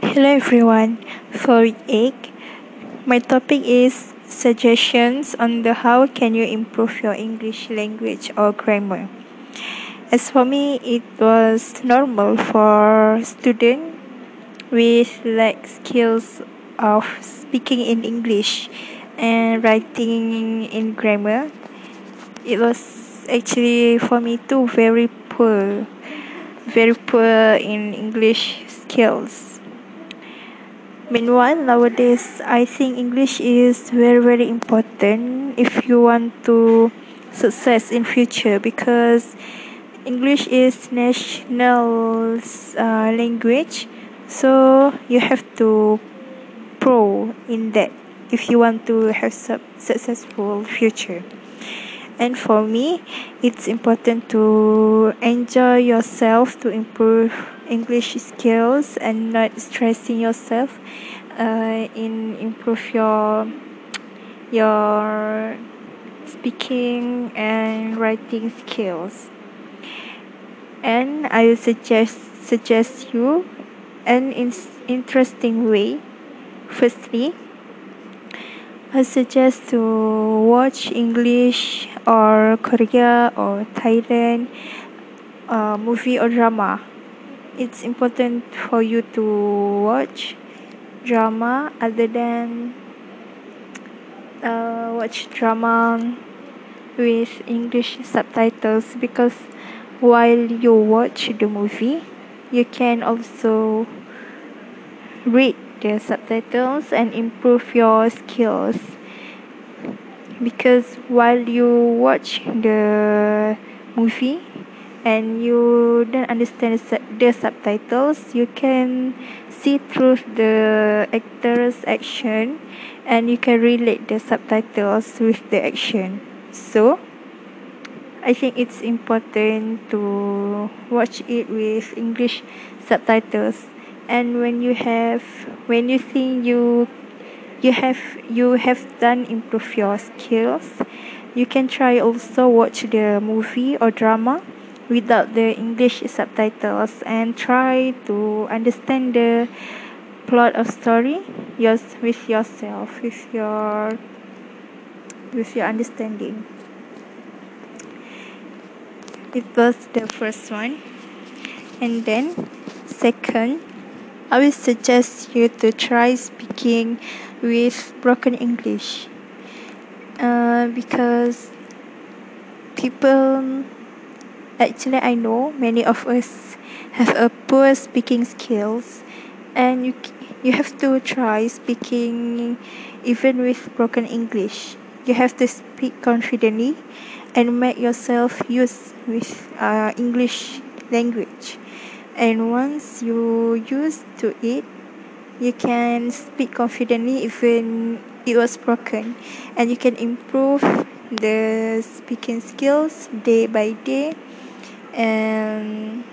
Hello everyone. Week 8, my topic is suggestions on the how can you improve your English language or grammar. As for me, it was normal for student with lack skills of speaking in English and writing in grammar. It was actually for me too very poor, very poor in English skills Meanwhile, nowadays, I think English is very, very important if you want to success in future because English is national uh, language, so you have to pro in that if you want to have su- successful future. And for me, it's important to enjoy yourself to improve English skills and not stressing yourself uh, in improve your your speaking and writing skills. And I will suggest suggest you an in- interesting way. Firstly I suggest to watch English or Korea or Thailand uh, movie or drama. It's important for you to watch drama other than uh, watch drama with English subtitles because while you watch the movie you can also read the subtitles and improve your skills. Because while you watch the movie and you don't understand the subtitles you can see through the actor's action and you can relate the subtitles with the action. So I think it's important to watch it with English subtitles and when you have when you think you you have you have done improve your skills you can try also watch the movie or drama without the English subtitles and try to understand the plot of story yours with yourself with your with your understanding. It was the first one. And then second I will suggest you to try speaking with broken English. Uh, because people actually I know many of us have a poor speaking skills and you you have to try speaking even with broken English. You have to speak confidently and make yourself use with uh, English language and once you used to it you can speak confidently even it was broken. And you can improve the speaking skills day by day. And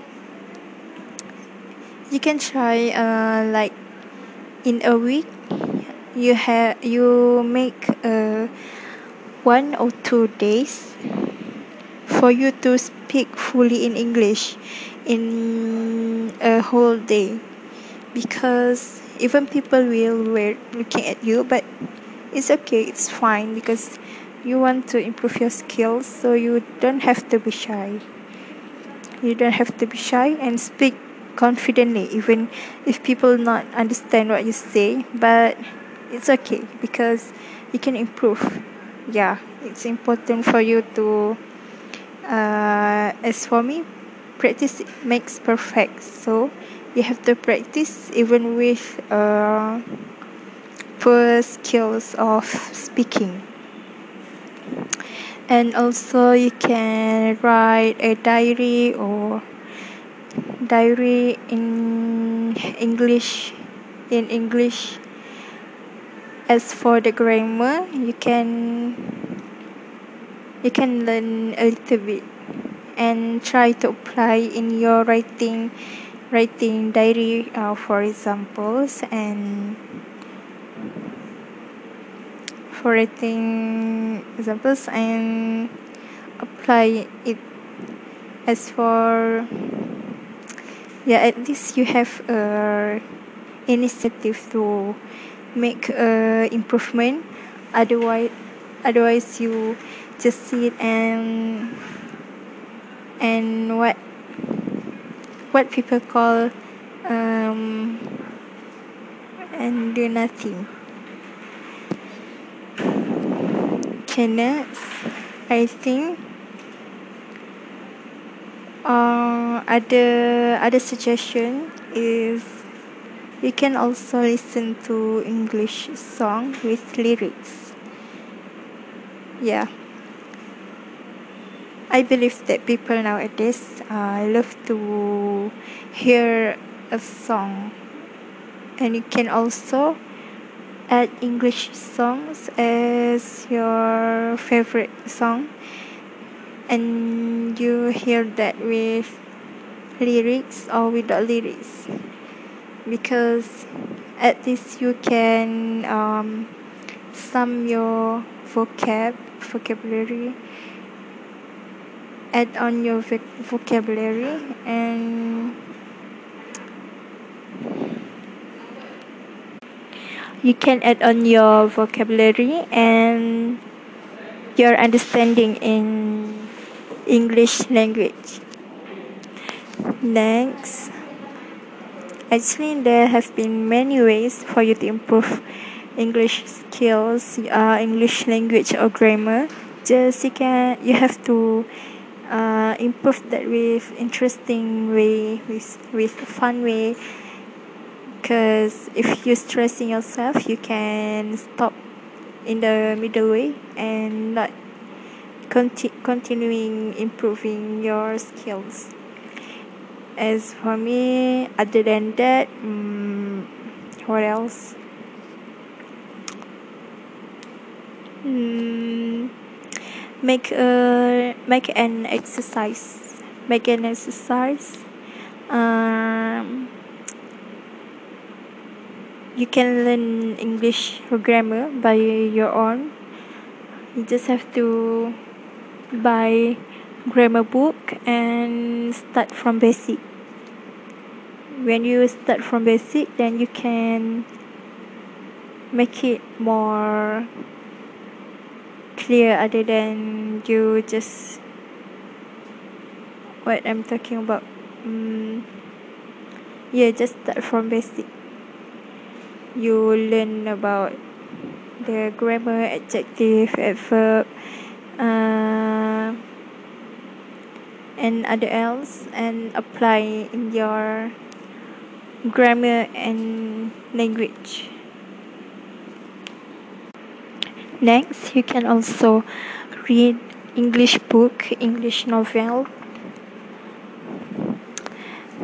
you can try uh, like in a week you have you make uh, one or two days for you to speak fully in English in a whole day. Because even people will were looking at you but it's okay it's fine because you want to improve your skills so you don't have to be shy. You don't have to be shy and speak confidently even if people not understand what you say but it's okay because you can improve. Yeah it's important for you to uh, as for me practice makes perfect. So you have to practice even with uh, poor skills of speaking. And also you can write a diary or diary in english in english. As for the grammar you can you can learn a little bit and try to apply in your writing writing diary uh, for examples and for writing examples and apply it as for yeah at least you have a initiative to make uh, improvement. Otherwise otherwise you just sit and and what what people call um and do nothing okay next I think uh other other suggestion is you can also listen to English song with lyrics. Yeah I believe that people nowadays uh, love to hear a song. And you can also add English songs as your favorite song. And you hear that with lyrics or without lyrics. Because at least you can um, sum your vocab vocabulary add on your vocabulary and you can add on your vocabulary and your understanding in English language. Next, actually, there have been many ways for you to improve English skills, uh, English language or grammar. Just you can, you have to uh, improve that with interesting way, with with fun way. Because if you're stressing yourself you can stop in the middle way and not conti- continuing improving your skills. As for me other than that um, what else? Mm, make a make an exercise make an exercise um, you can learn English grammar by your own. You just have to buy grammar book and start from basic. When you start from basic, then you can make it more clear other than you just what I'm talking about. Um, yeah, just start from basic you learn about the grammar, adjective, adverb, uh, and other else, and apply in your grammar and language. Next, you can also read English book, English novel,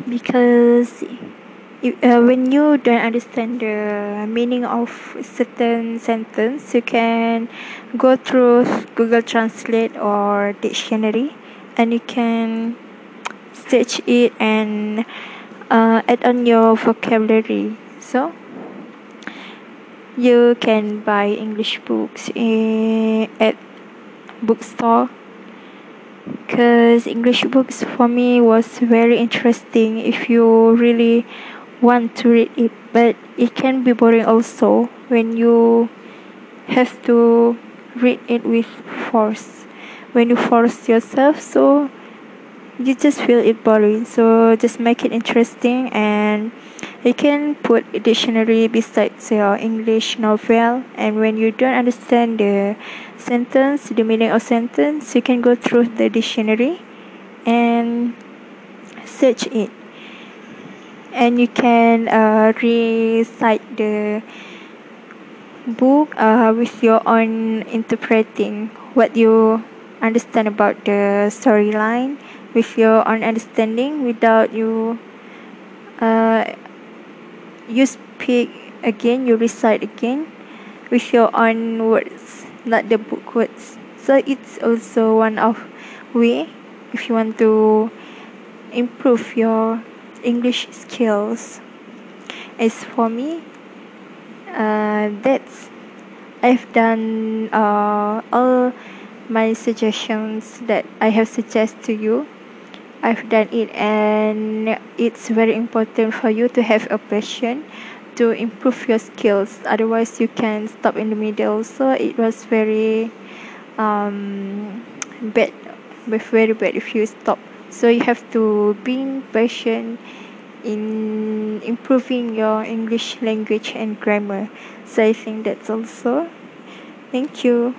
because uh, when you don't understand the meaning of certain sentence you can go through google translate or dictionary and you can search it and uh, add on your vocabulary. So you can buy english books in, at bookstore. Because english books for me was very interesting if you really want to read it. But it can be boring also when you have to read it with force. When you force yourself so you just feel it boring. So just make it interesting and you can put a dictionary besides your english novel and when you don't understand the sentence the meaning of sentence you can go through the dictionary and search it. And you can uh, recite the book uh, with your own interpreting. What you understand about the storyline with your own understanding without you uh, you speak again you recite again with your own words not the book words so it's also one of way if you want to improve your English skills. As for me, uh, that's I've done uh, all my suggestions that I have suggested to you. I've done it, and it's very important for you to have a passion to improve your skills. Otherwise you can stop in the middle. So it was very um bad very bad if you stop. So you have to being patient in improving your english language and grammar. So I think that's also thank you